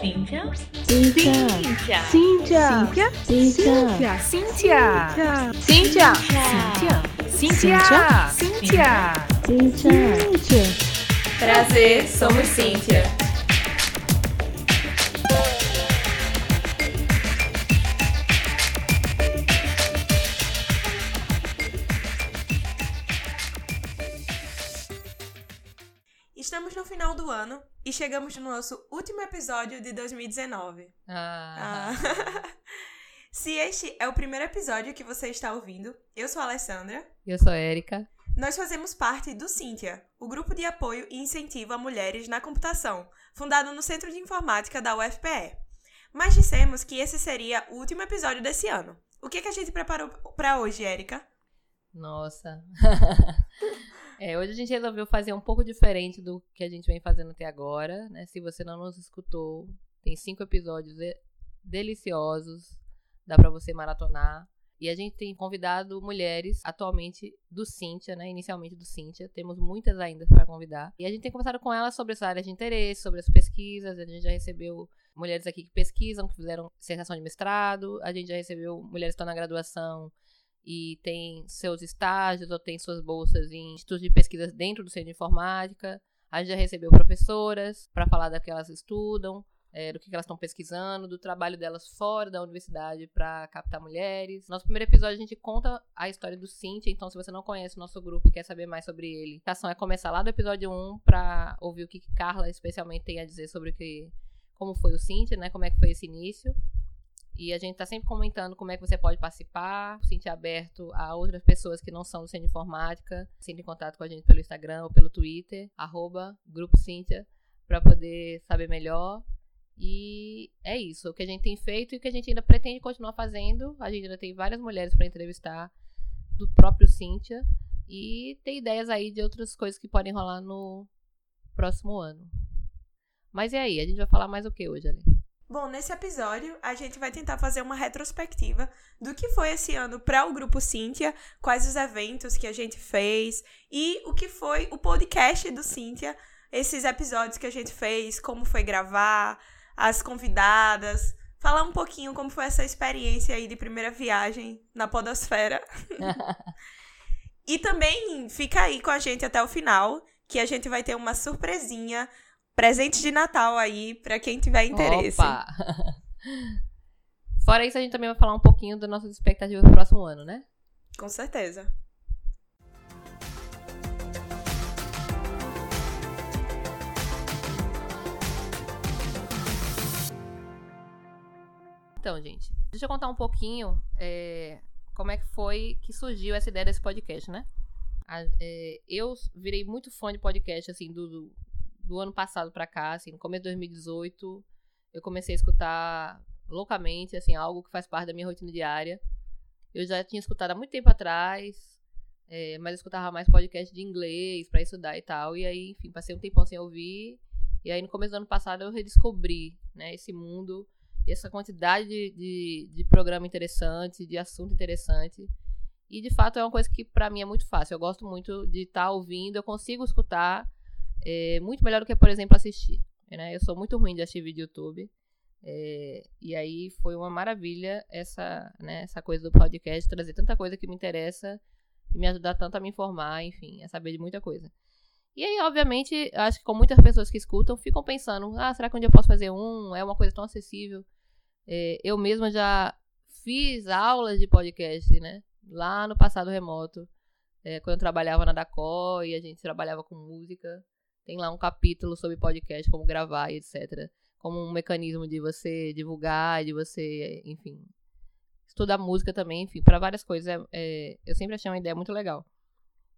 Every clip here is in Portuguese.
Cíntia. Cíntia. Cíntia. Cíntia. Cíntia. Cíntia. Cíntia. Cíntia. Cíntia. Cíntia. Cíntia. Prazer, somos Cíntia. Chegamos no nosso último episódio de 2019. Ah, Ah. Se este é o primeiro episódio que você está ouvindo, eu sou a Alessandra. eu sou Érica. Nós fazemos parte do Cíntia, o grupo de apoio e incentivo a mulheres na computação, fundado no Centro de Informática da UFPE. Mas dissemos que esse seria o último episódio desse ano. O que, que a gente preparou para hoje, Érica? Nossa. É, hoje a gente resolveu fazer um pouco diferente do que a gente vem fazendo até agora, né? Se você não nos escutou, tem cinco episódios de- deliciosos, dá pra você maratonar. E a gente tem convidado mulheres atualmente do Cíntia, né? Inicialmente do Cíntia. Temos muitas ainda para convidar. E a gente tem conversado com elas sobre as áreas de interesse, sobre as pesquisas. A gente já recebeu mulheres aqui que pesquisam, que fizeram dissertação de mestrado. A gente já recebeu mulheres que estão na graduação e tem seus estágios ou tem suas bolsas em institutos de pesquisa dentro do centro de informática. A gente já recebeu professoras para falar da que elas estudam, é, do que elas estão pesquisando, do trabalho delas fora da universidade para captar mulheres. Nosso primeiro episódio a gente conta a história do Cintia, então se você não conhece o nosso grupo e quer saber mais sobre ele, a ação é começar lá do episódio 1 para ouvir o que que Carla especialmente tem a dizer sobre o que como foi o Cintia, né? Como é que foi esse início. E a gente tá sempre comentando como é que você pode participar, se sentir aberto a outras pessoas que não são do Centro de Informática. Sempre em contato com a gente pelo Instagram ou pelo Twitter, arroba Grupo Cíntia, pra poder saber melhor. E é isso, o que a gente tem feito e o que a gente ainda pretende continuar fazendo. A gente ainda tem várias mulheres para entrevistar do próprio Cíntia. E tem ideias aí de outras coisas que podem rolar no próximo ano. Mas e aí, a gente vai falar mais o que hoje, Ali? Bom, nesse episódio a gente vai tentar fazer uma retrospectiva do que foi esse ano para o grupo Cíntia, quais os eventos que a gente fez e o que foi o podcast do Cíntia, esses episódios que a gente fez, como foi gravar, as convidadas, falar um pouquinho como foi essa experiência aí de primeira viagem na podosfera. e também fica aí com a gente até o final, que a gente vai ter uma surpresinha presente de Natal aí pra quem tiver interesse. Opa! Fora isso, a gente também vai falar um pouquinho das nossas expectativas pro próximo ano, né? Com certeza. Então, gente, deixa eu contar um pouquinho é, como é que foi que surgiu essa ideia desse podcast, né? A- é, eu virei muito fã de podcast, assim, do, do, do ano passado pra cá, assim, no começo de 2018, eu comecei a escutar loucamente, assim, algo que faz parte da minha rotina diária. Eu já tinha escutado há muito tempo atrás, é, mas eu escutava mais podcast de inglês pra estudar e tal. E aí, enfim, passei um tempão sem ouvir. E aí, no começo do ano passado, eu redescobri, né, esse mundo, essa quantidade de, de, de programa interessante, de assunto interessante. E, de fato, é uma coisa que pra mim é muito fácil. Eu gosto muito de estar ouvindo, eu consigo escutar é, muito melhor do que, por exemplo, assistir. Né? Eu sou muito ruim de assistir vídeo YouTube. É, e aí foi uma maravilha essa, né, essa coisa do podcast, trazer tanta coisa que me interessa e me ajudar tanto a me informar, enfim, a saber de muita coisa. E aí, obviamente, acho que com muitas pessoas que escutam, ficam pensando, ah, será que um dia eu posso fazer um? É uma coisa tão acessível. É, eu mesma já fiz aulas de podcast, né? Lá no passado remoto, é, quando eu trabalhava na Dacó e a gente trabalhava com música. Tem lá um capítulo sobre podcast, como gravar etc como um mecanismo de você divulgar, de você, enfim, estudar música também, enfim, para várias coisas. É, é, eu sempre achei uma ideia muito legal.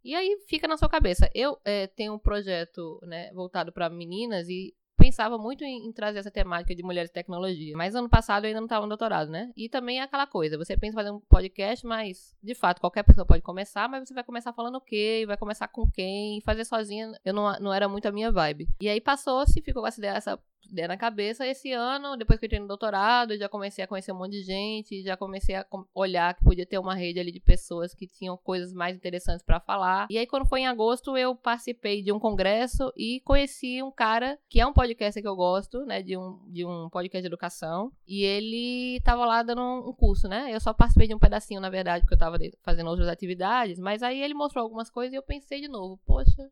E aí fica na sua cabeça. Eu é, tenho um projeto né, voltado para meninas e pensava muito em, em, trazer essa temática de mulheres e tecnologia. Mas ano passado eu ainda não estava no doutorado, né? E também é aquela coisa, você pensa em fazer um podcast, mas de fato qualquer pessoa pode começar, mas você vai começar falando o quê? Vai começar com quem? Fazer sozinha, eu não, não era muito a minha vibe. E aí passou-se, ficou essa ideia, essa ideia na cabeça. Esse ano, depois que eu entrei no doutorado, eu já comecei a conhecer um monte de gente, já comecei a olhar que podia ter uma rede ali de pessoas que tinham coisas mais interessantes para falar. E aí, quando foi em agosto, eu participei de um congresso e conheci um cara que é um podcast que eu gosto, né, de um, de um podcast de educação. E ele tava lá dando um curso, né? Eu só participei de um pedacinho, na verdade, porque eu tava fazendo outras atividades, mas aí ele mostrou algumas coisas e eu pensei de novo, poxa,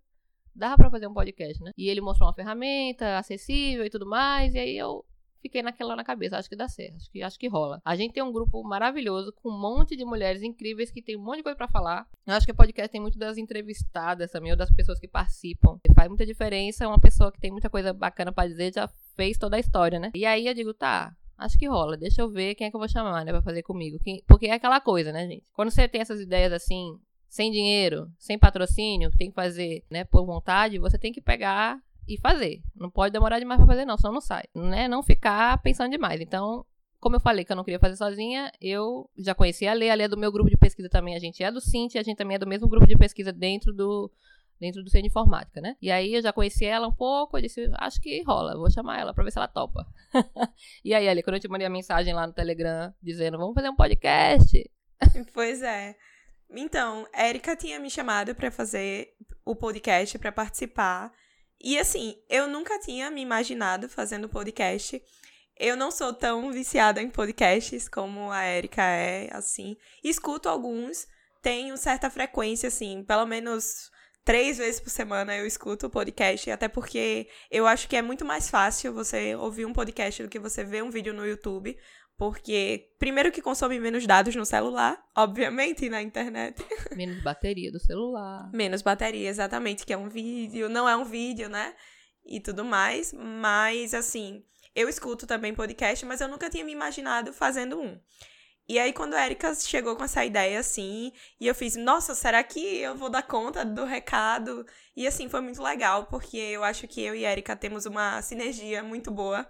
dava para fazer um podcast, né? E ele mostrou uma ferramenta acessível e tudo mais, e aí eu fiquei naquela na cabeça, acho que dá certo, acho que, acho que rola. A gente tem um grupo maravilhoso com um monte de mulheres incríveis que tem um monte de coisa para falar. Eu acho que o podcast tem muito das entrevistadas também, ou das pessoas que participam. Faz muita diferença, uma pessoa que tem muita coisa bacana para dizer já fez toda a história, né? E aí eu digo, tá, Acho que rola. Deixa eu ver quem é que eu vou chamar, né, pra fazer comigo. Porque é aquela coisa, né, gente? Quando você tem essas ideias assim, sem dinheiro, sem patrocínio, tem que fazer, né, por vontade, você tem que pegar e fazer. Não pode demorar demais para fazer não, senão não sai, né? Não ficar pensando demais. Então, como eu falei que eu não queria fazer sozinha, eu já conhecia a Lê, a Lê é do meu grupo de pesquisa também, a gente é do Cinti, a gente também é do mesmo grupo de pesquisa dentro do dentro do centro de informática, né? E aí eu já conheci ela um pouco, eu disse, acho que rola, vou chamar ela para ver se ela topa. e aí, ali, quando eu te mandei a mensagem lá no Telegram dizendo, vamos fazer um podcast. Pois é. Então, Érica tinha me chamado para fazer o podcast, para participar. E assim, eu nunca tinha me imaginado fazendo podcast. Eu não sou tão viciada em podcasts como a Érica é, assim. Escuto alguns, tenho certa frequência, assim, pelo menos três vezes por semana eu escuto o podcast, até porque eu acho que é muito mais fácil você ouvir um podcast do que você ver um vídeo no YouTube. Porque, primeiro que consome menos dados no celular, obviamente, na internet. Menos bateria do celular. Menos bateria, exatamente, que é um vídeo, não é um vídeo, né? E tudo mais. Mas, assim, eu escuto também podcast, mas eu nunca tinha me imaginado fazendo um. E aí, quando a Erika chegou com essa ideia, assim, e eu fiz, nossa, será que eu vou dar conta do recado? E, assim, foi muito legal, porque eu acho que eu e a Erika temos uma sinergia muito boa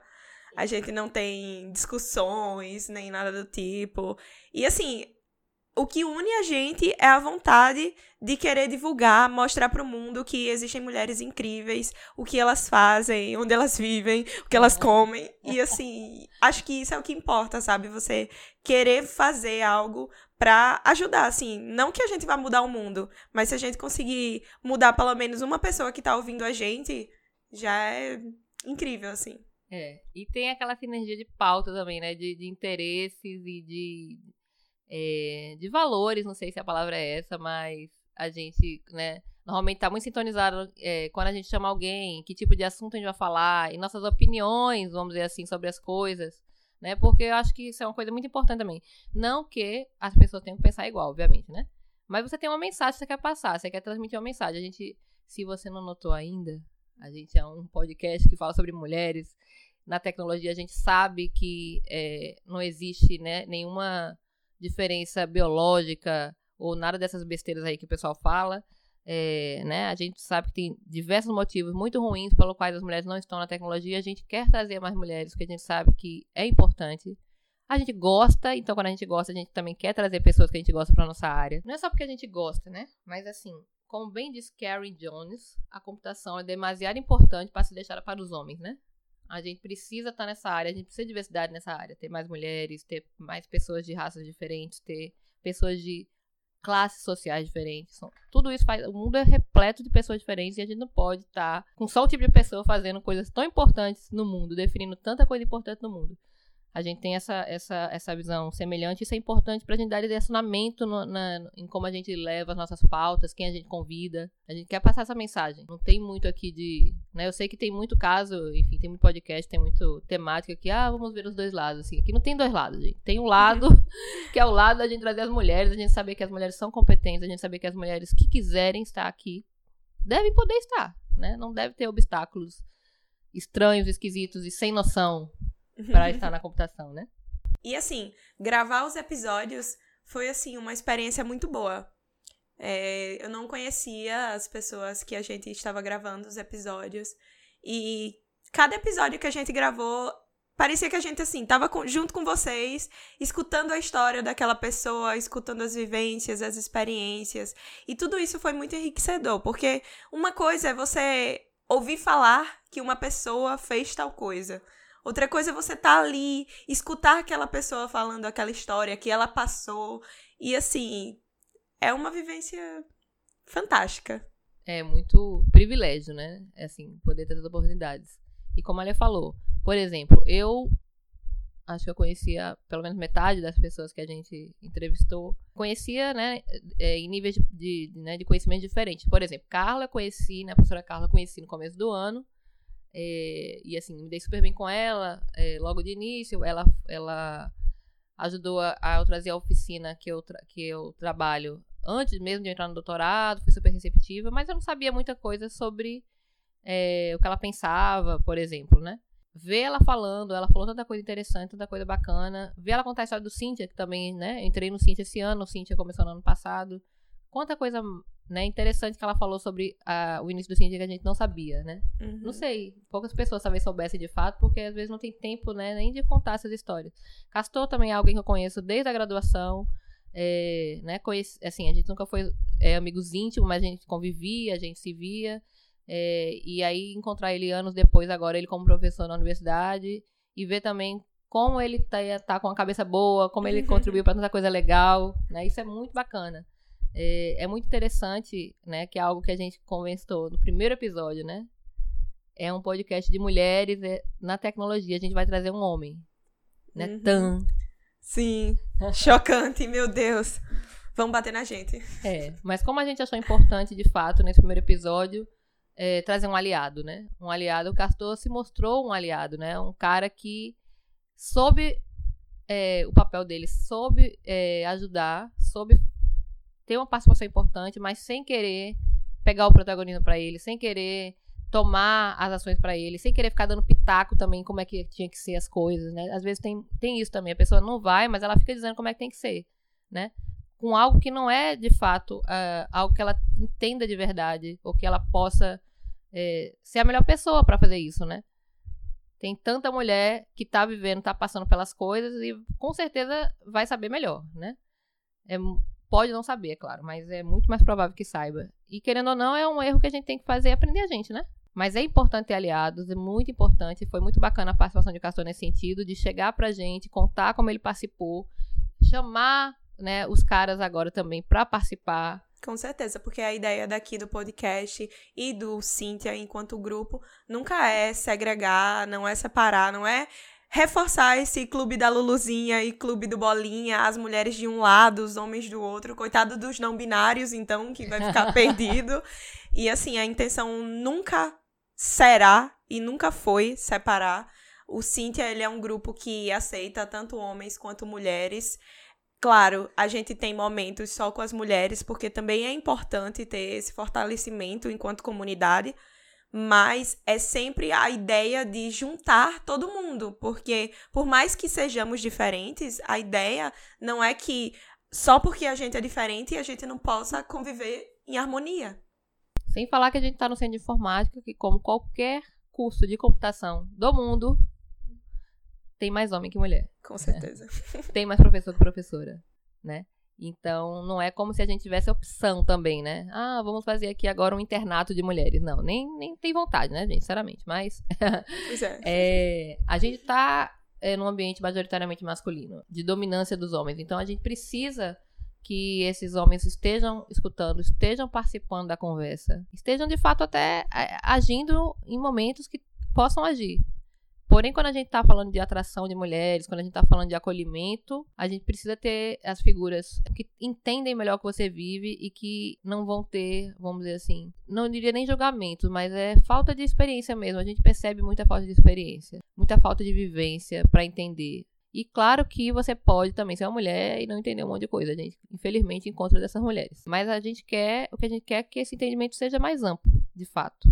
a gente não tem discussões nem nada do tipo. E assim, o que une a gente é a vontade de querer divulgar, mostrar para o mundo que existem mulheres incríveis, o que elas fazem, onde elas vivem, o que elas comem. E assim, acho que isso é o que importa, sabe? Você querer fazer algo para ajudar, assim, não que a gente vá mudar o mundo, mas se a gente conseguir mudar pelo menos uma pessoa que tá ouvindo a gente, já é incrível, assim. É, e tem aquela sinergia de pauta também, né? De, de interesses e de, é, de valores, não sei se a palavra é essa, mas a gente, né? Normalmente tá muito sintonizado é, quando a gente chama alguém, que tipo de assunto a gente vai falar, e nossas opiniões, vamos dizer assim, sobre as coisas, né? Porque eu acho que isso é uma coisa muito importante também. Não que as pessoas tenham que pensar igual, obviamente, né? Mas você tem uma mensagem que você quer passar, você quer transmitir uma mensagem. A gente, se você não notou ainda, a gente é um podcast que fala sobre mulheres. Na tecnologia, a gente sabe que é, não existe né, nenhuma diferença biológica ou nada dessas besteiras aí que o pessoal fala. É, né? A gente sabe que tem diversos motivos muito ruins pelos quais as mulheres não estão na tecnologia. A gente quer trazer mais mulheres, porque a gente sabe que é importante. A gente gosta, então quando a gente gosta, a gente também quer trazer pessoas que a gente gosta para nossa área. Não é só porque a gente gosta, né? Mas assim, como bem diz Karen Jones, a computação é demasiado importante para se deixar para os homens, né? A gente precisa estar tá nessa área, a gente precisa de diversidade nessa área, ter mais mulheres, ter mais pessoas de raças diferentes, ter pessoas de classes sociais diferentes. Tudo isso faz. O mundo é repleto de pessoas diferentes e a gente não pode estar tá com só o tipo de pessoa fazendo coisas tão importantes no mundo, definindo tanta coisa importante no mundo a gente tem essa, essa, essa visão semelhante. Isso é importante para a gente dar direcionamento no, na, em como a gente leva as nossas pautas, quem a gente convida. A gente quer passar essa mensagem. Não tem muito aqui de. Né, eu sei que tem muito caso, enfim, tem muito podcast, tem muito temática que, ah, vamos ver os dois lados. Assim. Aqui não tem dois lados, gente. Tem um lado que é o lado da gente trazer as mulheres, a gente saber que as mulheres são competentes, a gente saber que as mulheres que quiserem estar aqui devem poder estar. Né? Não deve ter obstáculos estranhos, esquisitos e sem noção para estar na computação, né? E assim, gravar os episódios foi assim uma experiência muito boa. É, eu não conhecia as pessoas que a gente estava gravando os episódios e cada episódio que a gente gravou parecia que a gente assim tava com, junto com vocês, escutando a história daquela pessoa, escutando as vivências, as experiências. E tudo isso foi muito enriquecedor, porque uma coisa é você ouvir falar que uma pessoa fez tal coisa. Outra coisa é você estar tá ali, escutar aquela pessoa falando aquela história que ela passou. E assim, é uma vivência fantástica. É muito privilégio, né? É assim, poder ter essas oportunidades. E como a Alia falou, por exemplo, eu acho que eu conhecia pelo menos metade das pessoas que a gente entrevistou. Conhecia, né, é, em níveis de, de, né, de conhecimento diferentes. Por exemplo, Carla conheci, né, a professora Carla conheci no começo do ano. É, e assim, me dei super bem com ela, é, logo de início. Ela, ela ajudou a, a eu trazer a oficina que eu, que eu trabalho antes mesmo de entrar no doutorado, fui super receptiva, mas eu não sabia muita coisa sobre é, o que ela pensava, por exemplo, né? ver ela falando, ela falou tanta coisa interessante, tanta coisa bacana. Ver ela contar a história do Cíntia, que também, né? Eu entrei no Cíntia esse ano, o Cíntia começou no ano passado. Quanta coisa né, interessante que ela falou sobre a, o início do Cíntia que a gente não sabia, né? Uhum. Não sei, poucas pessoas talvez soubessem de fato, porque às vezes não tem tempo, né, nem de contar essas histórias. Castor também é alguém que eu conheço desde a graduação. É, né, conheci, assim, a gente nunca foi é, amigos íntimos, mas a gente convivia, a gente se via. É, e aí encontrar ele anos depois, agora ele como professor na universidade, e ver também como ele tá, tá com a cabeça boa, como ele contribuiu para tanta coisa legal, né? Isso é muito bacana. É, é, muito interessante, né? Que é algo que a gente conversou no primeiro episódio, né? É um podcast de mulheres é, na tecnologia. A gente vai trazer um homem, né? Uhum. Tan. Sim. Chocante, meu Deus. Vamos bater na gente. É, mas como a gente achou importante, de fato, nesse primeiro episódio, é, trazer um aliado, né? Um aliado. O Castor se mostrou um aliado, né? Um cara que soube é, o papel dele, soube é, ajudar, soube ter uma participação importante, mas sem querer pegar o protagonismo para ele, sem querer tomar as ações para ele, sem querer ficar dando pitaco também como é que tinha que ser as coisas, né? Às vezes tem, tem isso também, a pessoa não vai, mas ela fica dizendo como é que tem que ser, né? Com algo que não é de fato uh, algo que ela entenda de verdade, ou que ela possa é, ser a melhor pessoa para fazer isso, né? Tem tanta mulher que tá vivendo, tá passando pelas coisas e com certeza vai saber melhor, né? É, pode não saber, é claro, mas é muito mais provável que saiba. E querendo ou não, é um erro que a gente tem que fazer e aprender a gente, né? Mas é importante ter aliados, é muito importante. Foi muito bacana a participação de Castor nesse sentido, de chegar pra gente, contar como ele participou, chamar né, os caras agora também para participar, com certeza, porque a ideia daqui do podcast e do Cíntia enquanto grupo nunca é segregar, não é separar, não é reforçar esse clube da Luluzinha e clube do Bolinha, as mulheres de um lado, os homens do outro, coitado dos não binários, então, que vai ficar perdido. E assim, a intenção nunca será e nunca foi separar. O Cíntia, ele é um grupo que aceita tanto homens quanto mulheres. Claro, a gente tem momentos só com as mulheres, porque também é importante ter esse fortalecimento enquanto comunidade, mas é sempre a ideia de juntar todo mundo, porque por mais que sejamos diferentes, a ideia não é que só porque a gente é diferente a gente não possa conviver em harmonia. Sem falar que a gente está no centro de informática, que como qualquer curso de computação do mundo, tem mais homem que mulher. Com certeza. Né? Tem mais professor que professora, né? Então, não é como se a gente tivesse opção também, né? Ah, vamos fazer aqui agora um internato de mulheres. Não, nem, nem tem vontade, né, gente? Sinceramente. Mas. Pois é. é a gente tá é, num ambiente majoritariamente masculino, de dominância dos homens. Então, a gente precisa que esses homens estejam escutando, estejam participando da conversa, estejam de fato até é, agindo em momentos que possam agir, Porém, quando a gente está falando de atração de mulheres, quando a gente está falando de acolhimento, a gente precisa ter as figuras que entendem melhor o que você vive e que não vão ter, vamos dizer assim, não diria nem julgamento, mas é falta de experiência mesmo. A gente percebe muita falta de experiência, muita falta de vivência para entender. E claro que você pode também ser uma mulher e não entender um monte de coisa. A gente, infelizmente, encontra dessas mulheres. Mas a gente quer, o que a gente quer é que esse entendimento seja mais amplo, de fato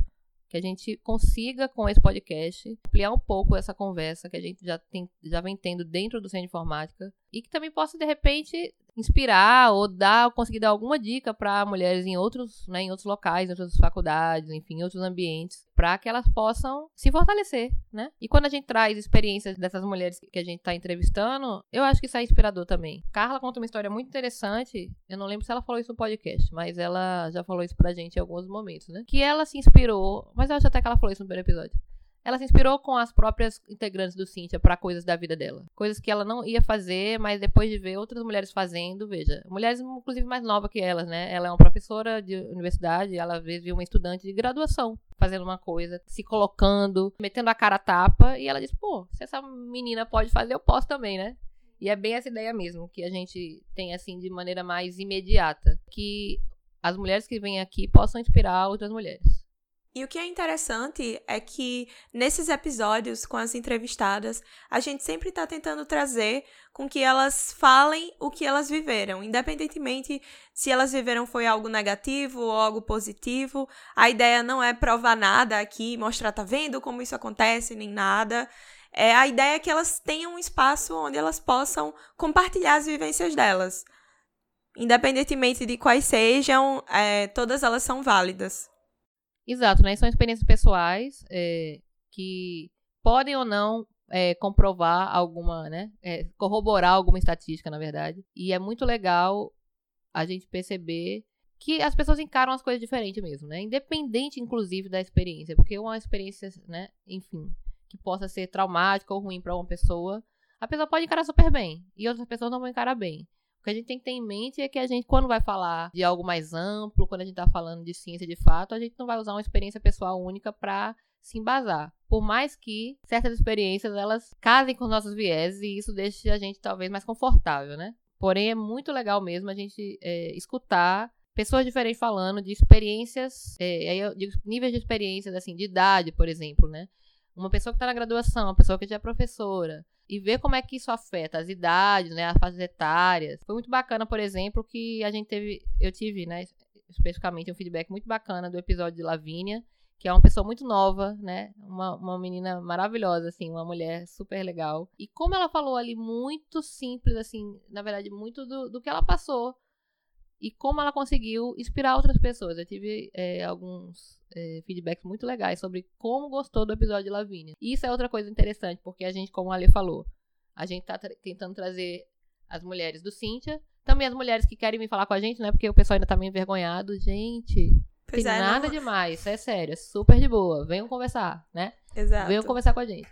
que a gente consiga com esse podcast ampliar um pouco essa conversa que a gente já tem, já vem tendo dentro do centro de informática e que também possa de repente inspirar ou dar, conseguir dar alguma dica para mulheres em outros, né, em outros locais, em outras faculdades, enfim, em outros ambientes, para que elas possam se fortalecer, né? E quando a gente traz experiências dessas mulheres que a gente está entrevistando, eu acho que isso é inspirador também. Carla conta uma história muito interessante, eu não lembro se ela falou isso no podcast, mas ela já falou isso pra gente em alguns momentos, né? Que ela se inspirou, mas eu acho até que ela falou isso no primeiro episódio ela se inspirou com as próprias integrantes do Cintia para coisas da vida dela. Coisas que ela não ia fazer, mas depois de ver outras mulheres fazendo, veja. Mulheres, inclusive, mais novas que elas, né? Ela é uma professora de universidade, ela às vezes viu uma estudante de graduação fazendo uma coisa, se colocando, metendo a cara a tapa, e ela disse, pô, se essa menina pode fazer, eu posso também, né? E é bem essa ideia mesmo, que a gente tem, assim, de maneira mais imediata. Que as mulheres que vêm aqui possam inspirar outras mulheres. E o que é interessante é que nesses episódios com as entrevistadas, a gente sempre está tentando trazer com que elas falem o que elas viveram, independentemente se elas viveram foi algo negativo ou algo positivo. A ideia não é provar nada aqui, mostrar tá vendo como isso acontece nem nada. É a ideia é que elas tenham um espaço onde elas possam compartilhar as vivências delas. Independentemente de quais sejam, é, todas elas são válidas. Exato, né? São experiências pessoais é, que podem ou não é, comprovar alguma, né? É, corroborar alguma estatística, na verdade. E é muito legal a gente perceber que as pessoas encaram as coisas diferente mesmo, né? Independente, inclusive, da experiência. Porque uma experiência, né? Enfim, que possa ser traumática ou ruim para uma pessoa, a pessoa pode encarar super bem. E outras pessoas não vão encarar bem que a gente tem que ter em mente é que a gente, quando vai falar de algo mais amplo, quando a gente está falando de ciência de fato, a gente não vai usar uma experiência pessoal única para se embasar. Por mais que certas experiências elas casem com os nossos vieses e isso deixe a gente talvez mais confortável, né? Porém, é muito legal mesmo a gente é, escutar pessoas diferentes falando de experiências, é, aí eu digo níveis de experiências, assim, de idade, por exemplo, né? Uma pessoa que está na graduação, uma pessoa que já é professora, e ver como é que isso afeta as idades, né, as fases etárias. Foi muito bacana, por exemplo, que a gente teve, eu tive, né, especificamente um feedback muito bacana do episódio de Lavínia, que é uma pessoa muito nova, né, uma, uma menina maravilhosa, assim, uma mulher super legal. E como ela falou ali, muito simples, assim, na verdade, muito do, do que ela passou e como ela conseguiu inspirar outras pessoas. Eu tive é, alguns é, feedbacks muito legais sobre como gostou do episódio de Lavínia. Isso é outra coisa interessante, porque a gente, como a Ali falou, a gente tá tra tentando trazer as mulheres do Cíntia, também as mulheres que querem vir falar com a gente, né? Porque o pessoal ainda tá meio envergonhado. Gente, pois tem é, nada não... demais, é sério, é super de boa. Venham conversar, né? Exato. Venham conversar com a gente.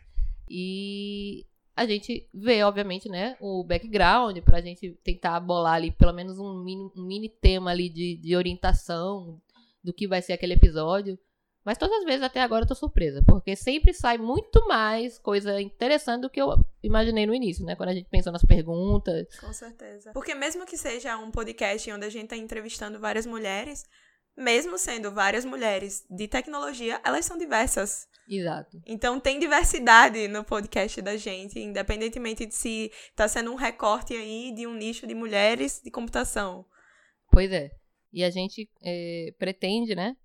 E a gente vê, obviamente, né, o background pra gente tentar bolar ali pelo menos um mini, um mini tema ali de, de orientação do que vai ser aquele episódio. Mas todas as vezes até agora eu tô surpresa, porque sempre sai muito mais coisa interessante do que eu imaginei no início, né? Quando a gente pensou nas perguntas. Com certeza. Porque mesmo que seja um podcast onde a gente tá entrevistando várias mulheres, mesmo sendo várias mulheres de tecnologia, elas são diversas. Exato. Então tem diversidade no podcast da gente, independentemente de se tá sendo um recorte aí de um nicho de mulheres de computação. Pois é. E a gente é, pretende, né,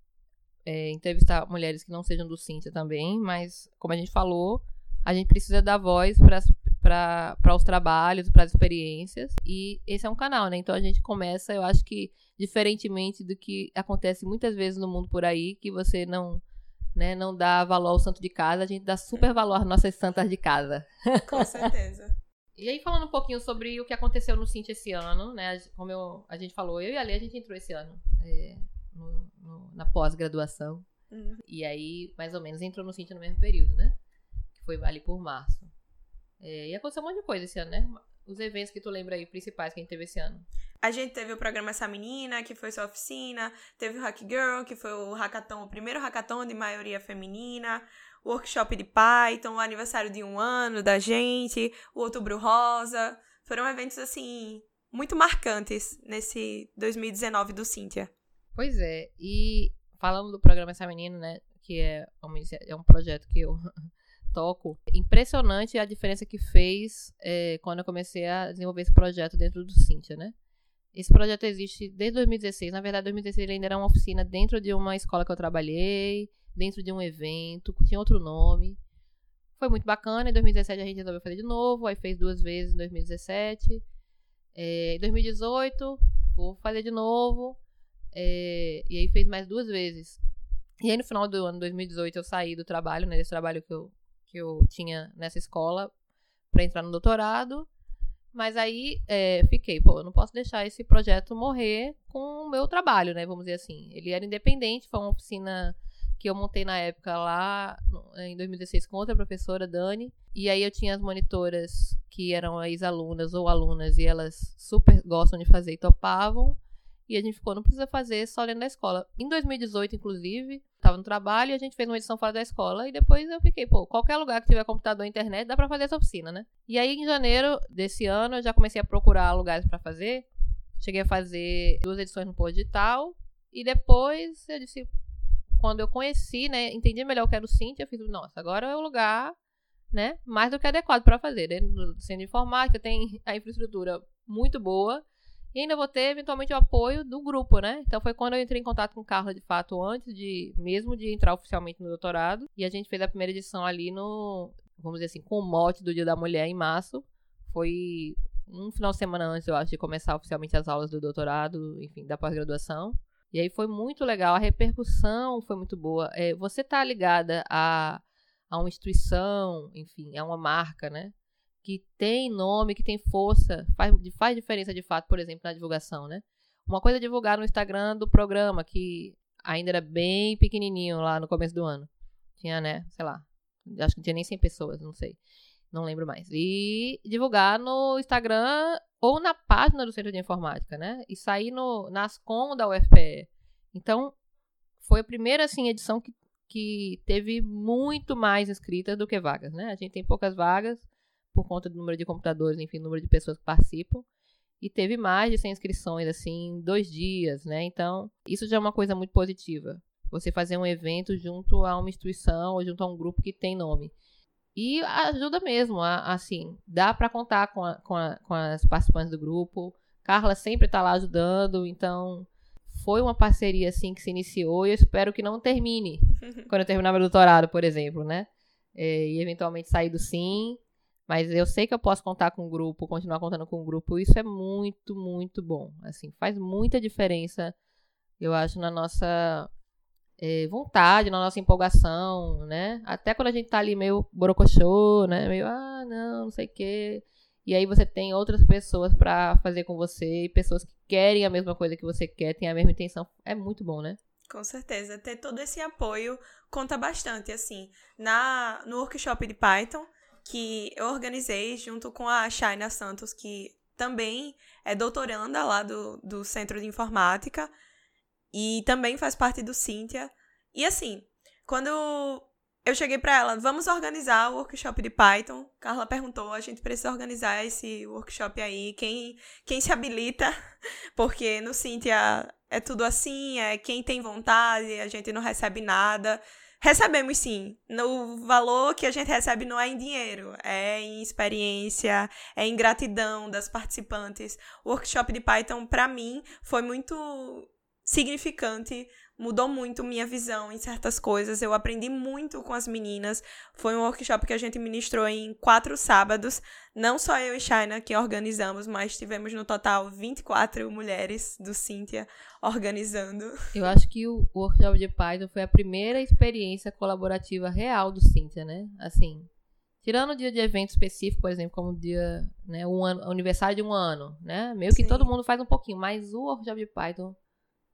é, entrevistar mulheres que não sejam do Cintia também, mas como a gente falou, a gente precisa dar voz para os trabalhos, para as experiências, e esse é um canal, né? Então a gente começa, eu acho que diferentemente do que acontece muitas vezes no mundo por aí, que você não né, não dá valor ao santo de casa, a gente dá super valor às nossas santas de casa. Com certeza. e aí, falando um pouquinho sobre o que aconteceu no Cinti esse ano, né? Como eu, a gente falou, eu e a Lê, a gente entrou esse ano é, no, no, na pós-graduação. Uhum. E aí, mais ou menos, entrou no Cinti no mesmo período, né? Que foi ali por março. É, e aconteceu um monte de coisa esse ano, né? Os eventos que tu lembra aí, principais que a gente teve esse ano. A gente teve o programa Essa Menina, que foi sua oficina, teve o Hack Girl, que foi o hackathon, o primeiro hackathon de maioria feminina, o workshop de Python, o aniversário de um ano da gente, o Outubro Rosa. Foram eventos, assim, muito marcantes nesse 2019 do Cíntia. Pois é, e falando do programa Essa Menina, né, que é um, é um projeto que eu toco, impressionante a diferença que fez é, quando eu comecei a desenvolver esse projeto dentro do Cíntia, né? Esse projeto existe desde 2016. Na verdade, 2016 ele ainda era uma oficina dentro de uma escola que eu trabalhei, dentro de um evento, tinha outro nome. Foi muito bacana. Em 2017 a gente resolveu fazer de novo, aí fez duas vezes em 2017. É, em 2018, vou fazer de novo. É, e aí fez mais duas vezes. E aí no final do ano 2018 eu saí do trabalho, né? Desse trabalho que eu, que eu tinha nessa escola para entrar no doutorado. Mas aí é, fiquei, pô, eu não posso deixar esse projeto morrer com o meu trabalho, né? Vamos dizer assim. Ele era independente, foi uma oficina que eu montei na época lá em 2016 com outra professora, Dani. E aí eu tinha as monitoras que eram ex-alunas ou alunas e elas super gostam de fazer e topavam. E a gente ficou, não precisa fazer só dentro da escola. Em 2018, inclusive, estava no trabalho e a gente fez uma edição fora da escola. E depois eu fiquei, pô, qualquer lugar que tiver computador e internet dá para fazer essa oficina, né? E aí, em janeiro desse ano, eu já comecei a procurar lugares para fazer. Cheguei a fazer duas edições no Pôr Digital. E depois eu disse, quando eu conheci, né, entendi melhor o que era o Cintia, eu fiz, nossa, agora é o lugar, né, mais do que adequado para fazer. Dentro do centro de informática tem a infraestrutura muito boa e ainda vou ter, eventualmente, o apoio do grupo, né? Então foi quando eu entrei em contato com Carla, de fato, antes de mesmo de entrar oficialmente no doutorado. E a gente fez a primeira edição ali no, vamos dizer assim, com o mote do Dia da Mulher em março. Foi um final de semana antes, eu acho, de começar oficialmente as aulas do doutorado, enfim, da pós-graduação. E aí foi muito legal, a repercussão foi muito boa. É, você tá ligada a, a uma instituição, enfim, a uma marca, né? Que tem nome, que tem força, faz, faz diferença de fato, por exemplo, na divulgação, né? Uma coisa é divulgar no Instagram do programa, que ainda era bem pequenininho lá no começo do ano. Tinha, né, sei lá, acho que não tinha nem 100 pessoas, não sei. Não lembro mais. E divulgar no Instagram ou na página do Centro de Informática, né? E sair no, nas com da UFPE. Então, foi a primeira, assim, edição que, que teve muito mais inscritas do que vagas, né? A gente tem poucas vagas, por conta do número de computadores, enfim, número de pessoas que participam. E teve mais de 100 inscrições, assim, em dois dias, né? Então, isso já é uma coisa muito positiva. Você fazer um evento junto a uma instituição ou junto a um grupo que tem nome. E ajuda mesmo, a, assim, dá para contar com, a, com, a, com as participantes do grupo. Carla sempre está lá ajudando, então foi uma parceria assim que se iniciou e eu espero que não termine quando eu terminar meu doutorado, por exemplo, né? É, e eventualmente sair do sim mas eu sei que eu posso contar com o grupo, continuar contando com o grupo. Isso é muito, muito bom. Assim, faz muita diferença, eu acho, na nossa é, vontade, na nossa empolgação, né? Até quando a gente tá ali meio borocochô, né? Meio, ah, não, não sei o quê. E aí você tem outras pessoas para fazer com você, e pessoas que querem a mesma coisa que você quer, têm a mesma intenção. É muito bom, né? Com certeza. Ter todo esse apoio conta bastante, assim. Na, no workshop de Python, que eu organizei junto com a Shaina Santos, que também é doutoranda lá do, do Centro de Informática e também faz parte do Cíntia. E assim, quando eu cheguei para ela, vamos organizar o workshop de Python. Carla perguntou, a gente precisa organizar esse workshop aí, quem, quem se habilita, porque no Cíntia é tudo assim, é quem tem vontade, a gente não recebe nada. Recebemos sim. O valor que a gente recebe não é em dinheiro, é em experiência, é em gratidão das participantes. O workshop de Python, para mim, foi muito significante mudou muito minha visão em certas coisas. Eu aprendi muito com as meninas. Foi um workshop que a gente ministrou em quatro sábados. Não só eu e Shaina que organizamos, mas tivemos no total 24 mulheres do Cíntia organizando. Eu acho que o workshop de Python foi a primeira experiência colaborativa real do Cíntia, né? Assim, Tirando o dia de evento específico, por exemplo, como o dia, né, um ano, aniversário de um ano, né? Meio que Sim. todo mundo faz um pouquinho, mas o workshop de Python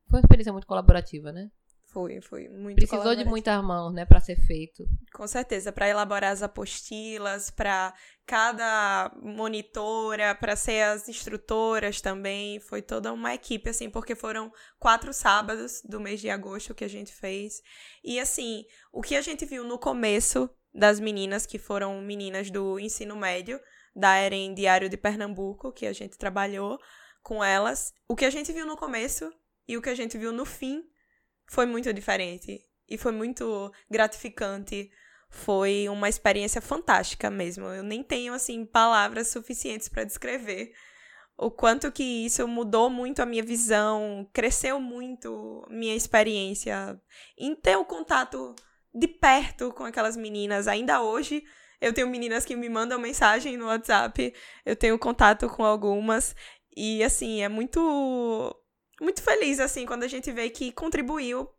foi uma experiência muito colaborativa, né? Foi, foi muito Precisou de muitas mãos, né, para ser feito. Com certeza, para elaborar as apostilas, para cada monitora, para ser as instrutoras também, foi toda uma equipe assim, porque foram quatro sábados do mês de agosto que a gente fez. E assim, o que a gente viu no começo das meninas que foram meninas do ensino médio da EREM Diário de Pernambuco, que a gente trabalhou com elas, o que a gente viu no começo e o que a gente viu no fim foi muito diferente. E foi muito gratificante. Foi uma experiência fantástica mesmo. Eu nem tenho, assim, palavras suficientes para descrever o quanto que isso mudou muito a minha visão, cresceu muito minha experiência em ter o um contato de perto com aquelas meninas. Ainda hoje, eu tenho meninas que me mandam mensagem no WhatsApp, eu tenho contato com algumas E assim, é muito muito feliz assim quando a gente vê que contribuiu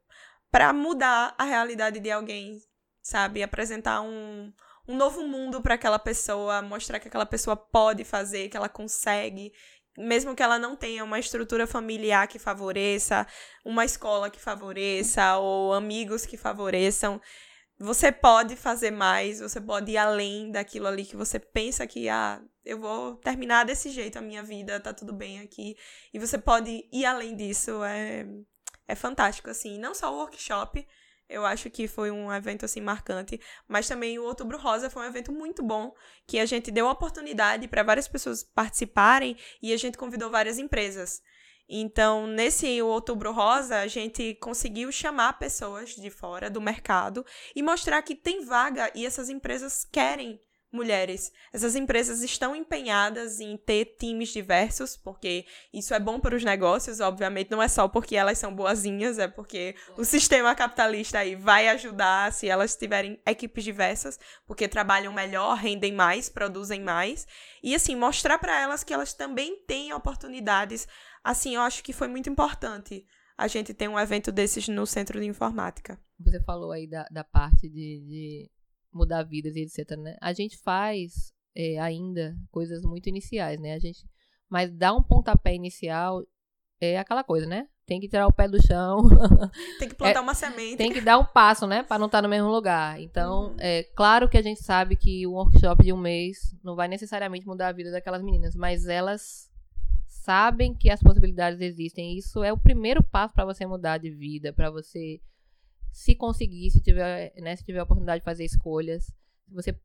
para mudar a realidade de alguém, sabe? Apresentar um, um novo mundo para aquela pessoa, mostrar que aquela pessoa pode fazer, que ela consegue, mesmo que ela não tenha uma estrutura familiar que favoreça, uma escola que favoreça ou amigos que favoreçam, você pode fazer mais, você pode ir além daquilo ali que você pensa que ah, eu vou terminar desse jeito a minha vida, tá tudo bem aqui. E você pode ir além disso, é é fantástico, assim. Não só o workshop, eu acho que foi um evento assim marcante, mas também o Outubro Rosa foi um evento muito bom, que a gente deu oportunidade para várias pessoas participarem e a gente convidou várias empresas. Então, nesse Outubro Rosa, a gente conseguiu chamar pessoas de fora do mercado e mostrar que tem vaga e essas empresas querem mulheres. Essas empresas estão empenhadas em ter times diversos, porque isso é bom para os negócios, obviamente, não é só porque elas são boazinhas, é porque o sistema capitalista aí vai ajudar se elas tiverem equipes diversas, porque trabalham melhor, rendem mais, produzem mais. E assim, mostrar para elas que elas também têm oportunidades. Assim, eu acho que foi muito importante a gente ter um evento desses no Centro de Informática. Você falou aí da, da parte de, de mudar vidas e etc, né? A gente faz é, ainda coisas muito iniciais, né? A gente, mas dar um pontapé inicial é aquela coisa, né? Tem que tirar o pé do chão. Tem que plantar é, uma semente. Tem que dar um passo, né? Para não estar tá no mesmo lugar. Então, uhum. é claro que a gente sabe que um workshop de um mês não vai necessariamente mudar a vida daquelas meninas, mas elas sabem que as possibilidades existem. Isso é o primeiro passo para você mudar de vida, para você se conseguir, se tiver, né, se tiver a oportunidade de fazer escolhas, você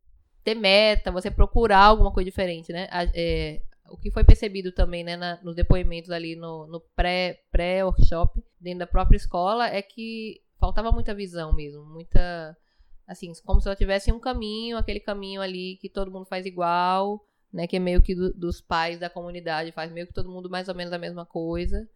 ter meta, você procurar alguma coisa diferente, né? É, o que foi percebido também, né, na, nos depoimentos ali no, no pré-workshop, pré dentro da própria escola, é que faltava muita visão mesmo, muita, assim, como se ela tivesse um caminho, aquele caminho ali que todo mundo faz igual, né, que é meio que do, dos pais da comunidade, faz meio que todo mundo mais ou menos a mesma coisa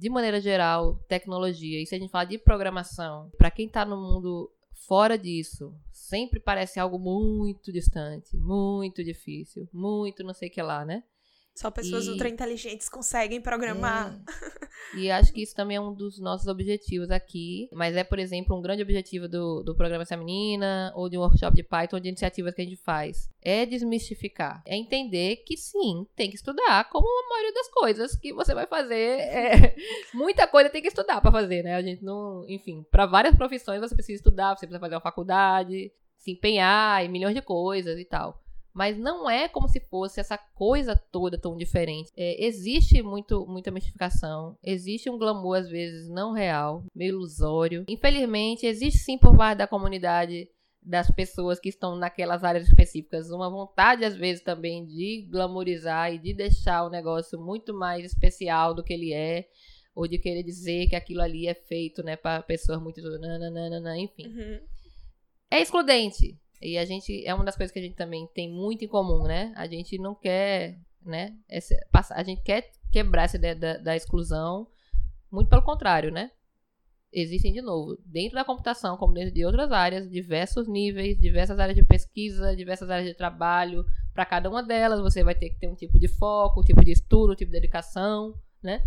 de maneira geral, tecnologia, e se a gente fala de programação, para quem está no mundo fora disso, sempre parece algo muito distante, muito difícil, muito não sei o que lá, né? Só pessoas e... ultra inteligentes conseguem programar. É. E acho que isso também é um dos nossos objetivos aqui. Mas é, por exemplo, um grande objetivo do, do programa Essa Menina, ou de um workshop de Python, de iniciativas que a gente faz. É desmistificar. É entender que sim, tem que estudar, como a maioria das coisas que você vai fazer. É... Muita coisa tem que estudar para fazer, né? A gente não. Enfim, para várias profissões você precisa estudar, você precisa fazer uma faculdade, se empenhar em milhões de coisas e tal. Mas não é como se fosse essa coisa toda tão diferente. É, existe muito, muita mistificação, existe um glamour às vezes não real, meio ilusório. Infelizmente, existe sim por parte da comunidade das pessoas que estão naquelas áreas específicas uma vontade às vezes também de glamorizar e de deixar o negócio muito mais especial do que ele é ou de querer dizer que aquilo ali é feito, né, para pessoas muito nananana, enfim. Uhum. É excludente. E a gente, é uma das coisas que a gente também tem muito em comum, né? A gente não quer, né? Essa, a gente quer quebrar essa ideia da, da exclusão, muito pelo contrário, né? Existem, de novo, dentro da computação, como dentro de outras áreas, diversos níveis, diversas áreas de pesquisa, diversas áreas de trabalho. Para cada uma delas, você vai ter que ter um tipo de foco, um tipo de estudo, um tipo de dedicação, né?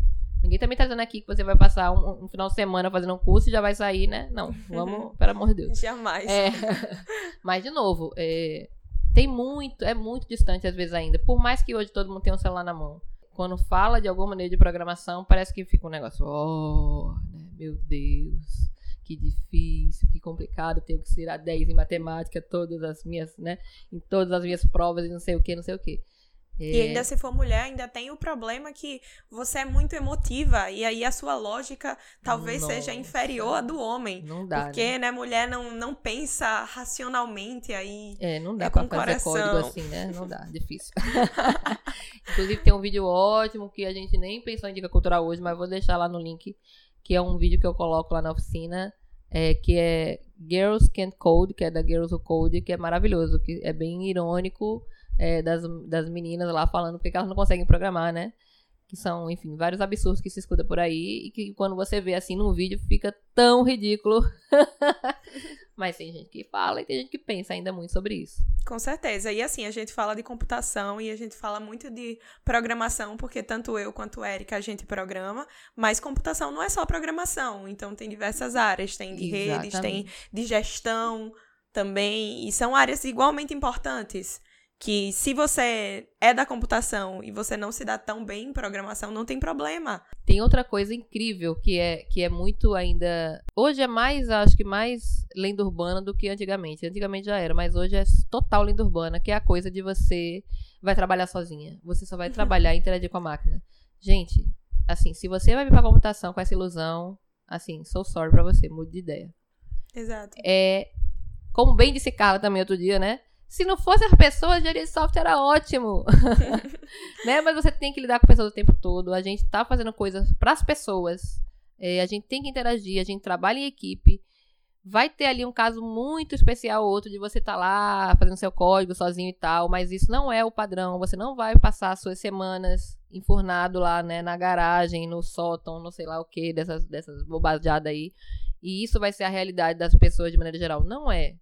Ninguém também tá dizendo aqui que você vai passar um, um, final de semana fazendo um curso e já vai sair, né? Não, vamos, pelo amor de Deus. Jamais. É, mas, de novo, é, tem muito, é muito distante às vezes ainda. Por mais que hoje todo mundo tenha um celular na mão. Quando fala de alguma maneira de programação, parece que fica um negócio, oh, né? meu Deus, que difícil, que complicado, tenho que tirar 10 em matemática, todas as minhas, né? Em todas as minhas provas e não sei o que, não sei o que. É. E ainda se for mulher, ainda tem o problema que você é muito emotiva e aí a sua lógica talvez Nossa. seja inferior à do homem. Não dá. Porque, né, né mulher não, não pensa racionalmente aí. É, não dá é pra fazer código assim, né? Não dá, difícil. Inclusive tem um vídeo ótimo que a gente nem pensou em dica cultural hoje, mas vou deixar lá no link, que é um vídeo que eu coloco lá na oficina. É, que é Girls Can't Code, que é da Girls Who Code, que é maravilhoso, que é bem irônico, é, das, das meninas lá falando porque elas não conseguem programar, né? que são, enfim, vários absurdos que se escuta por aí e que quando você vê assim num vídeo fica tão ridículo. Mas tem gente que fala e tem gente que pensa ainda muito sobre isso. Com certeza. E assim, a gente fala de computação e a gente fala muito de programação, porque tanto eu quanto o Eric a gente programa, mas computação não é só programação. Então tem diversas áreas, tem de Exatamente. redes, tem de gestão também, e são áreas igualmente importantes que se você é da computação e você não se dá tão bem em programação, não tem problema. Tem outra coisa incrível que é que é muito ainda hoje é mais, acho que mais lenda urbana do que antigamente. Antigamente já era, mas hoje é total lenda urbana, que é a coisa de você vai trabalhar sozinha. Você só vai trabalhar e interagir com a máquina. Gente, assim, se você vai vir pra computação com essa ilusão, assim, sou sorry pra você, mude de ideia. Exato. É, como bem disse Carla também outro dia, né? Se não fosse as pessoas, gerir software era ótimo. né? Mas você tem que lidar com pessoas o tempo todo. A gente tá fazendo coisas para as pessoas. É, a gente tem que interagir, a gente trabalha em equipe. Vai ter ali um caso muito especial ou outro de você estar tá lá fazendo seu código sozinho e tal, mas isso não é o padrão. Você não vai passar suas semanas enfurnado lá, né, na garagem, no sótão, não sei lá o que, dessas, dessas bobajadas aí. E isso vai ser a realidade das pessoas de maneira geral. Não é,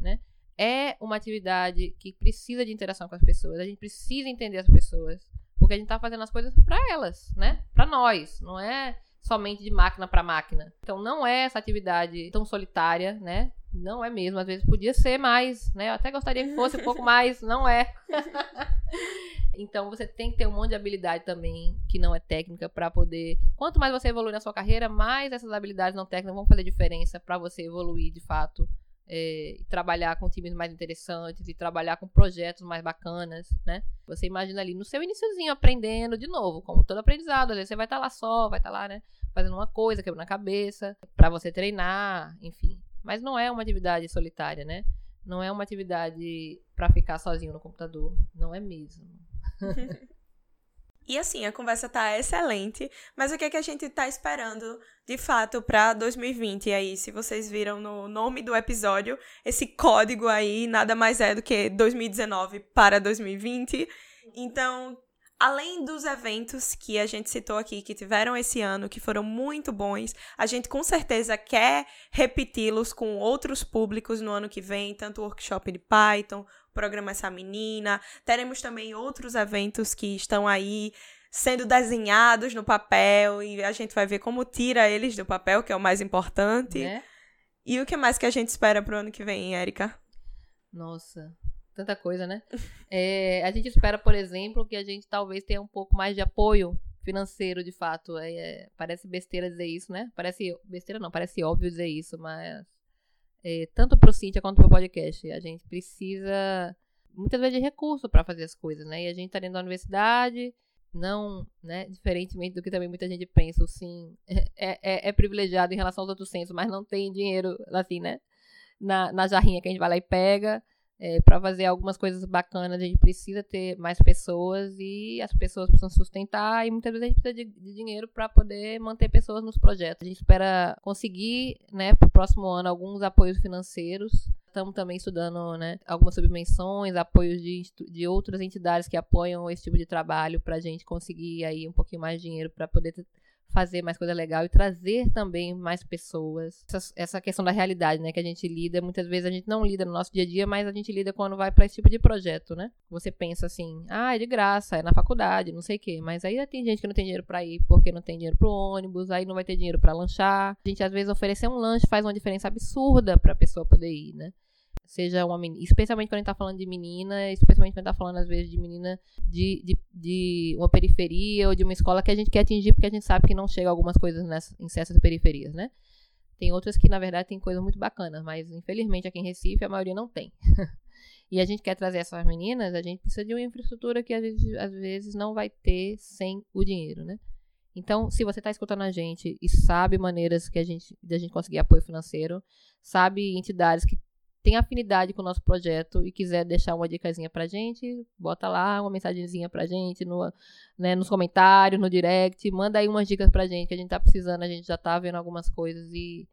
né? É uma atividade que precisa de interação com as pessoas. A gente precisa entender as pessoas. Porque a gente está fazendo as coisas para elas, né? Para nós. Não é somente de máquina para máquina. Então não é essa atividade tão solitária, né? Não é mesmo. Às vezes podia ser mais, né? Eu até gostaria que fosse um pouco mais. Não é. então você tem que ter um monte de habilidade também que não é técnica para poder. Quanto mais você evoluir na sua carreira, mais essas habilidades não técnicas vão fazer diferença para você evoluir de fato é, trabalhar com times mais interessantes e trabalhar com projetos mais bacanas, né? Você imagina ali no seu iníciozinho aprendendo de novo, como todo aprendizado, às vezes você vai estar tá lá só, vai estar tá lá, né, fazendo uma coisa, quebrando a cabeça, para você treinar, enfim. Mas não é uma atividade solitária, né? Não é uma atividade para ficar sozinho no computador, não é mesmo. E assim, a conversa tá excelente, mas o que é que a gente tá esperando de fato para 2020? E aí, se vocês viram no nome do episódio, esse código aí nada mais é do que 2019 para 2020. Então, além dos eventos que a gente citou aqui, que tiveram esse ano, que foram muito bons, a gente com certeza quer repeti-los com outros públicos no ano que vem, tanto o workshop de Python, programa Essa Menina. Teremos também outros eventos que estão aí sendo desenhados no papel e a gente vai ver como tira eles do papel, que é o mais importante. Né? E o que mais que a gente espera pro ano que vem, Érica? Nossa, tanta coisa, né? é, a gente espera, por exemplo, que a gente talvez tenha um pouco mais de apoio financeiro, de fato. É, é, parece besteira dizer isso, né? Parece besteira não, parece óbvio dizer isso, mas é, tanto para o Cintia quanto para o podcast. A gente precisa muitas vezes de recurso para fazer as coisas, né? E a gente está dentro da universidade, não, né? Diferentemente do que também muita gente pensa, sim é, é, é privilegiado em relação aos outros centros, mas não tem dinheiro, assim, né? Na, na jarrinha que a gente vai lá e pega. É, para fazer algumas coisas bacanas, a gente precisa ter mais pessoas e as pessoas precisam sustentar e muitas vezes a gente precisa de, de dinheiro para poder manter pessoas nos projetos. A gente espera conseguir, né, para o próximo ano alguns apoios financeiros. Estamos também estudando, né, algumas subvenções, apoios de, de outras entidades que apoiam esse tipo de trabalho para a gente conseguir aí um pouquinho mais de dinheiro para poder fazer mais coisa legal e trazer também mais pessoas. Essa, essa, questão da realidade, né, que a gente lida, muitas vezes a gente não lida no nosso dia a dia, mas a gente lida quando vai para esse tipo de projeto, né? Você pensa assim, ah, é de graça, é na faculdade, não sei o quê, mas aí tem gente que não tem dinheiro para ir porque não tem dinheiro pro ônibus, aí não vai ter dinheiro para lanchar. A gente às vezes oferecer um lanche faz uma diferença absurda para a pessoa poder ir, né? Seja uma menina, especialmente quando a gente tá falando de menina, especialmente quando a gente tá falando, às vezes, de menina de, de, de uma periferia ou de uma escola que a gente quer atingir porque a gente sabe que não chega algumas coisas nessa, em certas periferias, né? Tem outras que, na verdade, tem coisas muito bacanas, mas infelizmente aqui em Recife a maioria não tem. e a gente quer trazer essas meninas, a gente precisa de uma infraestrutura que às vezes, às vezes não vai ter sem o dinheiro, né? Então, se você está escutando a gente e sabe maneiras que a gente, de a gente conseguir apoio financeiro, sabe entidades que tem afinidade com o nosso projeto e quiser deixar uma dicasinha pra gente, bota lá uma mensagenzinha pra gente no, né, nos comentários, no direct, manda aí umas dicas pra gente que a gente tá precisando, a gente já tá vendo algumas coisas e,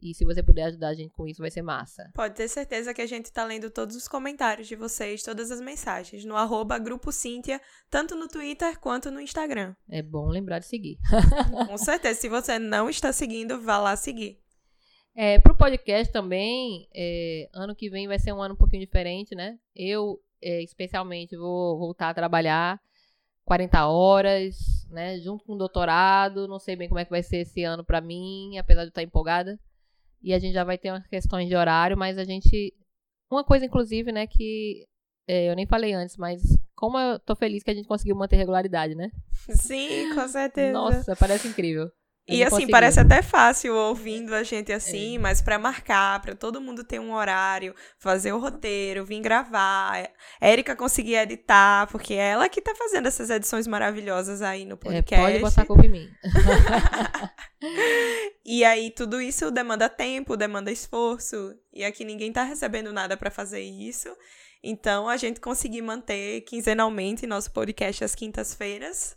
E se você puder ajudar a gente com isso, vai ser massa. Pode ter certeza que a gente tá lendo todos os comentários de vocês, todas as mensagens, no arroba Grupo Cíntia, tanto no Twitter quanto no Instagram. É bom lembrar de seguir. com certeza, se você não está seguindo, vá lá seguir. É, pro podcast também, é, ano que vem vai ser um ano um pouquinho diferente, né? Eu, é, especialmente, vou voltar a trabalhar 40 horas, né? Junto com o doutorado. Não sei bem como é que vai ser esse ano para mim, apesar de eu estar empolgada. E a gente já vai ter umas questões de horário, mas a gente. Uma coisa, inclusive, né, que é, eu nem falei antes, mas como eu tô feliz que a gente conseguiu manter regularidade, né? Sim, com certeza. Nossa, parece incrível. E assim, parece até fácil ouvindo a gente assim, é. mas para marcar, para todo mundo ter um horário, fazer o roteiro, vir gravar, Érica conseguir editar, porque é ela que tá fazendo essas edições maravilhosas aí no podcast. É, pode botar a culpa em mim. e aí tudo isso demanda tempo, demanda esforço, e aqui ninguém tá recebendo nada para fazer isso. Então, a gente conseguir manter quinzenalmente nosso podcast às quintas-feiras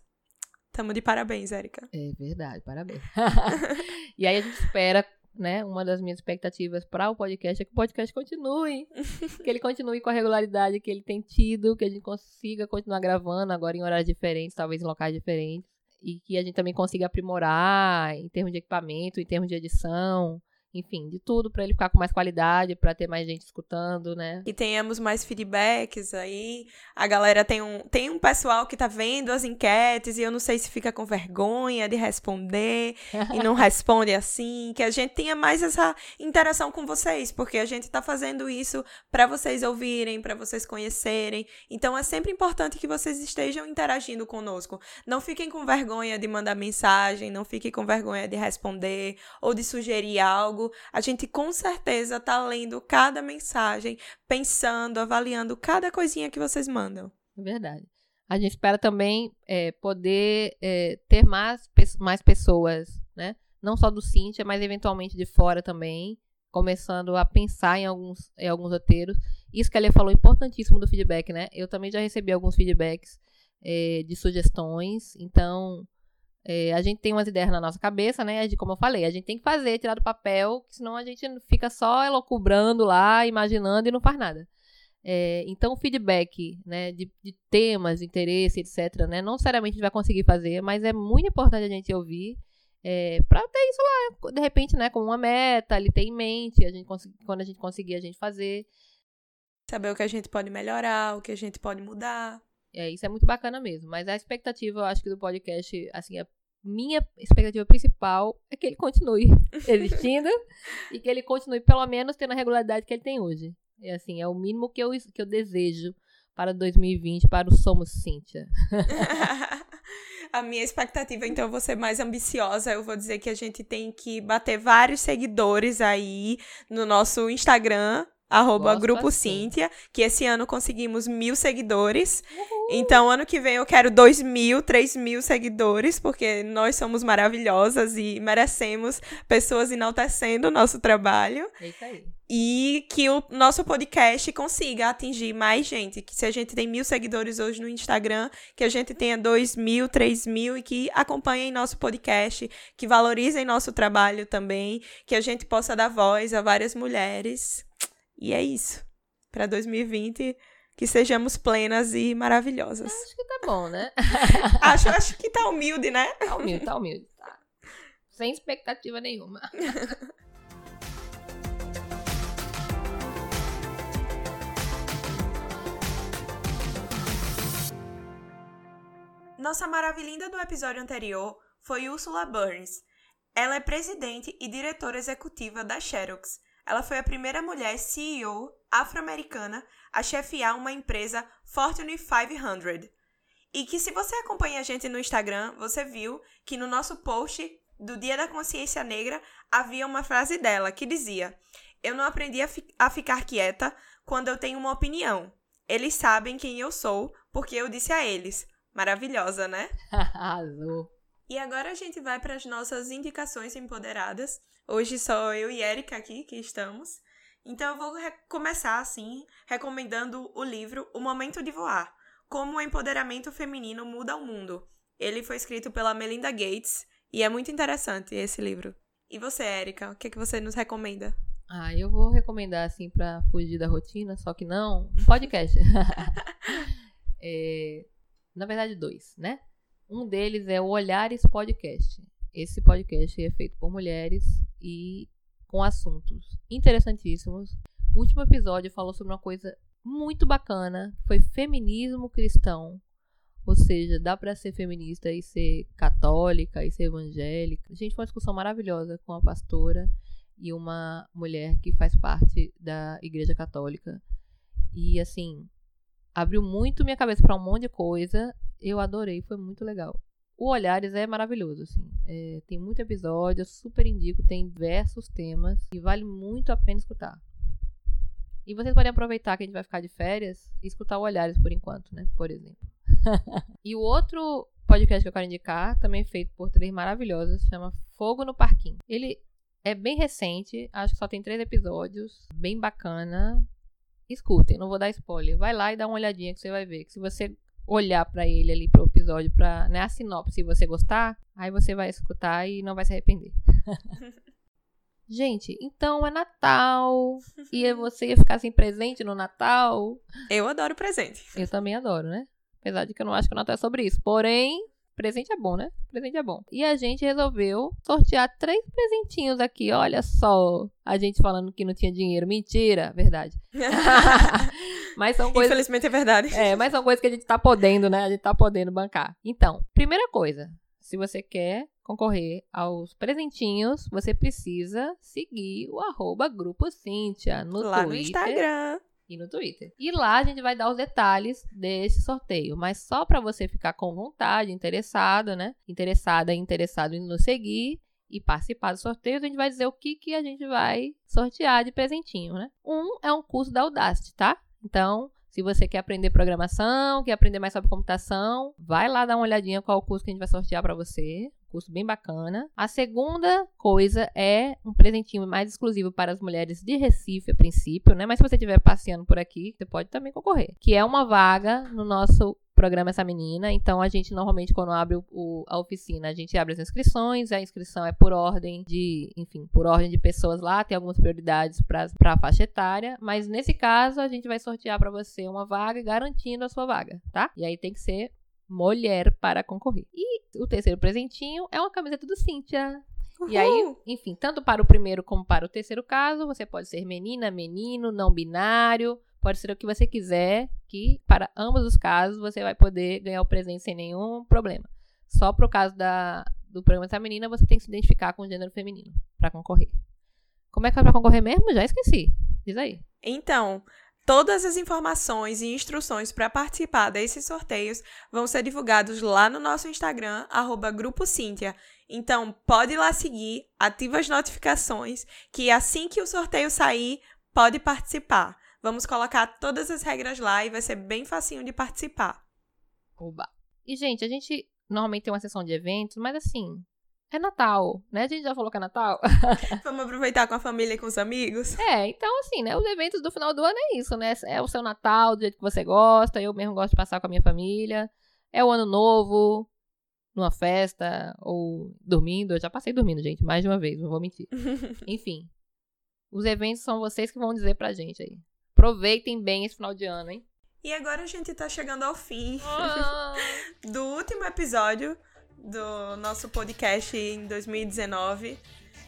Tamo de parabéns, Érica. É verdade, parabéns. e aí a gente espera, né? Uma das minhas expectativas para o podcast é que o podcast continue. que ele continue com a regularidade que ele tem tido, que a gente consiga continuar gravando agora em horários diferentes, talvez em locais diferentes. E que a gente também consiga aprimorar em termos de equipamento, em termos de edição, enfim, de tudo para ele ficar com mais qualidade, para ter mais gente escutando, né? E tenhamos mais feedbacks aí. A galera tem um, tem um pessoal que tá vendo as enquetes e eu não sei se fica com vergonha de responder e não responde assim, que a gente tenha mais essa interação com vocês, porque a gente tá fazendo isso para vocês ouvirem, para vocês conhecerem. Então é sempre importante que vocês estejam interagindo conosco. Não fiquem com vergonha de mandar mensagem, não fiquem com vergonha de responder ou de sugerir algo algo, a gente com certeza está lendo cada mensagem, pensando, avaliando cada coisinha que vocês mandam. Verdade. A gente espera também é, poder é, ter mais, mais pessoas, né? Não só do Cintia, mas eventualmente de fora também, começando a pensar em alguns, em alguns roteiros. Isso que a Lê falou, importantíssimo do feedback, né? Eu também já recebi alguns feedbacks é, de sugestões, então é, a gente tem umas ideias na nossa cabeça, né? De como eu falei, a gente tem que fazer, tirar do papel, senão a gente fica só elocubrando lá, imaginando e não faz nada. É, então, o feedback né, de, de, temas, interesse, etc., né, não necessariamente a gente vai conseguir fazer, mas é muito importante a gente ouvir é, para ter isso lá, de repente, né, como uma meta, ele ter em mente, a gente quando a gente conseguir, a gente fazer. Saber o que a gente pode melhorar, o que a gente pode mudar. É, isso é muito bacana mesmo. Mas a expectativa, eu acho que do podcast, assim, a minha expectativa principal é que ele continue existindo e que ele continue, pelo menos, tendo a regularidade que ele tem hoje. E assim, é o mínimo que eu, que eu desejo para 2020, para o Somos Cíntia. a minha expectativa, então, eu vou ser mais ambiciosa. Eu vou dizer que a gente tem que bater vários seguidores aí no nosso Instagram, arroba Gosto Grupo assim. Cíntia, que esse ano conseguimos mil seguidores. Uhul. Então, ano que vem eu quero dois mil, três mil seguidores, porque nós somos maravilhosas e merecemos pessoas enaltecendo o nosso trabalho. É isso aí. E que o nosso podcast consiga atingir mais gente. Que se a gente tem mil seguidores hoje no Instagram, que a gente tenha dois mil, três mil e que acompanhem nosso podcast, que valorizem nosso trabalho também, que a gente possa dar voz a várias mulheres e é isso. Para 2020, que sejamos plenas e maravilhosas. Acho que tá bom, né? acho, acho que tá humilde, né? Tá humilde, tá humilde. Tá. Sem expectativa nenhuma. Nossa maravilhinda do episódio anterior foi Ursula Burns. Ela é presidente e diretora executiva da Xerox, ela foi a primeira mulher CEO afro-americana a chefiar uma empresa Fortune 500. E que se você acompanha a gente no Instagram, você viu que no nosso post do Dia da Consciência Negra havia uma frase dela que dizia: Eu não aprendi a, fi a ficar quieta quando eu tenho uma opinião. Eles sabem quem eu sou porque eu disse a eles. Maravilhosa, né? Arrasou. E agora a gente vai para as nossas indicações empoderadas. Hoje só eu e Erika aqui que estamos. Então eu vou começar assim, recomendando o livro O Momento de Voar: Como o empoderamento feminino muda o mundo. Ele foi escrito pela Melinda Gates e é muito interessante esse livro. E você, Érica, o que, é que você nos recomenda? Ah, eu vou recomendar, assim, pra fugir da rotina, só que não, um podcast. é, na verdade, dois, né? Um deles é o Olhares Podcast. Esse podcast é feito por mulheres e com assuntos interessantíssimos. O último episódio falou sobre uma coisa muito bacana, que foi feminismo cristão. Ou seja, dá para ser feminista e ser católica e ser evangélica. Gente, foi uma discussão maravilhosa com a pastora e uma mulher que faz parte da Igreja Católica. E assim, abriu muito minha cabeça para um monte de coisa. Eu adorei, foi muito legal. O Olhares é maravilhoso, assim. É, tem muito episódio, eu super indico, tem diversos temas e vale muito a pena escutar. E vocês podem aproveitar que a gente vai ficar de férias e escutar o Olhares por enquanto, né? Por exemplo. e o outro podcast que eu quero indicar, também feito por três maravilhosas, chama Fogo no Parquinho. Ele é bem recente, acho que só tem três episódios, bem bacana. Escutem, não vou dar spoiler. Vai lá e dá uma olhadinha que você vai ver. Que se você olhar para ele ali pro episódio, pra né, a sinopse, se você gostar, aí você vai escutar e não vai se arrepender. Gente, então é Natal. E você ia ficar sem presente no Natal. Eu adoro presente. Eu também adoro, né? Apesar de que eu não acho que o Natal é sobre isso. Porém, presente é bom, né? Presente é bom. E a gente resolveu sortear três presentinhos aqui. Olha só. A gente falando que não tinha dinheiro. Mentira, verdade. mas são coisas. Infelizmente é verdade. É, mas são coisas que a gente tá podendo, né? A gente tá podendo bancar. Então, primeira coisa. Se você quer concorrer aos presentinhos, você precisa seguir o arroba Grupo Cíntia no Lá Twitter. no Instagram. E no Twitter. E lá a gente vai dar os detalhes desse sorteio. Mas só para você ficar com vontade, interessado, né? Interessada, interessado em nos seguir e participar do sorteio, a gente vai dizer o que, que a gente vai sortear de presentinho, né? Um é um curso da Audacity, tá? Então, se você quer aprender programação, quer aprender mais sobre computação, vai lá dar uma olhadinha qual o curso que a gente vai sortear para você. Curso bem bacana. A segunda coisa é um presentinho mais exclusivo para as mulheres de Recife, a princípio, né? Mas se você estiver passeando por aqui, você pode também concorrer. Que é uma vaga no nosso programa Essa Menina. Então, a gente normalmente, quando abre o, o, a oficina, a gente abre as inscrições. A inscrição é por ordem de, enfim, por ordem de pessoas lá. Tem algumas prioridades para a faixa etária. Mas nesse caso, a gente vai sortear para você uma vaga, garantindo a sua vaga, tá? E aí tem que ser mulher para concorrer. E o terceiro presentinho é uma camiseta do Cíntia. E aí, enfim, tanto para o primeiro como para o terceiro caso, você pode ser menina, menino, não binário, pode ser o que você quiser, que para ambos os casos você vai poder ganhar o presente sem nenhum problema. Só pro caso da, do programa da menina, você tem que se identificar com o gênero feminino para concorrer. Como é que é para concorrer mesmo? Já esqueci. Diz aí. Então, Todas as informações e instruções para participar desses sorteios vão ser divulgados lá no nosso Instagram, arroba Grupo Cíntia. Então, pode ir lá seguir, ativa as notificações, que assim que o sorteio sair, pode participar. Vamos colocar todas as regras lá e vai ser bem facinho de participar. Oba. E, gente, a gente normalmente tem uma sessão de eventos, mas assim, é Natal, né? A gente já falou que é Natal. Vamos aproveitar com a família e com os amigos. É, então assim, né? Os eventos do final do ano é isso, né? É o seu Natal, do jeito que você gosta. Eu mesmo gosto de passar com a minha família. É o ano novo, numa festa, ou dormindo. Eu já passei dormindo, gente, mais de uma vez, não vou mentir. Enfim. Os eventos são vocês que vão dizer pra gente aí. Aproveitem bem esse final de ano, hein? E agora a gente tá chegando ao fim oh. do último episódio do nosso podcast em 2019.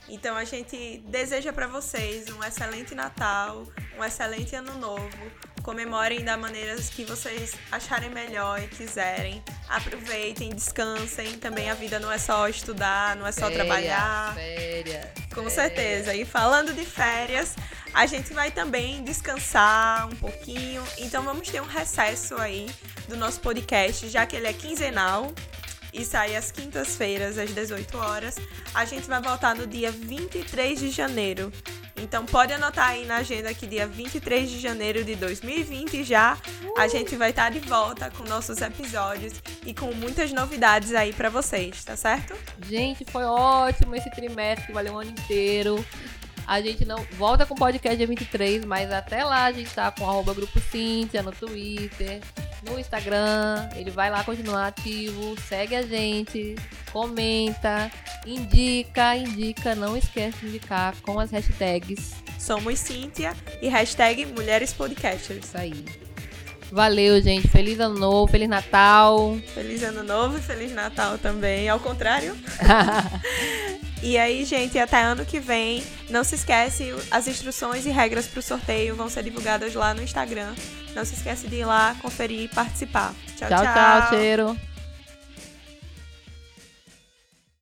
Então a gente deseja para vocês um excelente Natal, um excelente Ano Novo. Comemorem da maneira que vocês acharem melhor e quiserem. Aproveitem, descansem. Também a vida não é só estudar, não é só férias, trabalhar. Férias. Com férias. certeza. E falando de férias, a gente vai também descansar um pouquinho. Então vamos ter um recesso aí do nosso podcast, já que ele é quinzenal e sai às quintas-feiras, às 18 horas. A gente vai voltar no dia 23 de janeiro. Então pode anotar aí na agenda que dia 23 de janeiro de 2020 já a gente vai estar de volta com nossos episódios e com muitas novidades aí para vocês, tá certo? Gente, foi ótimo esse trimestre valeu o ano inteiro. A gente não volta com o podcast dia 23, mas até lá a gente tá com arroba Grupo Cíntia no Twitter. no Instagram. Ele vai lá continuar ativo. Segue a gente, comenta, indica, indica. Não esquece de indicar com as hashtags. Somos Cíntia e hashtag Mulheres Podcasters. Isso aí. Valeu, gente. Feliz ano novo, feliz Natal. Feliz ano novo e feliz Natal também, ao contrário. e aí, gente, até ano que vem. Não se esquece, as instruções e regras para o sorteio vão ser divulgadas lá no Instagram. Não se esquece de ir lá, conferir e participar. tchau. tchau, tchau cheiro.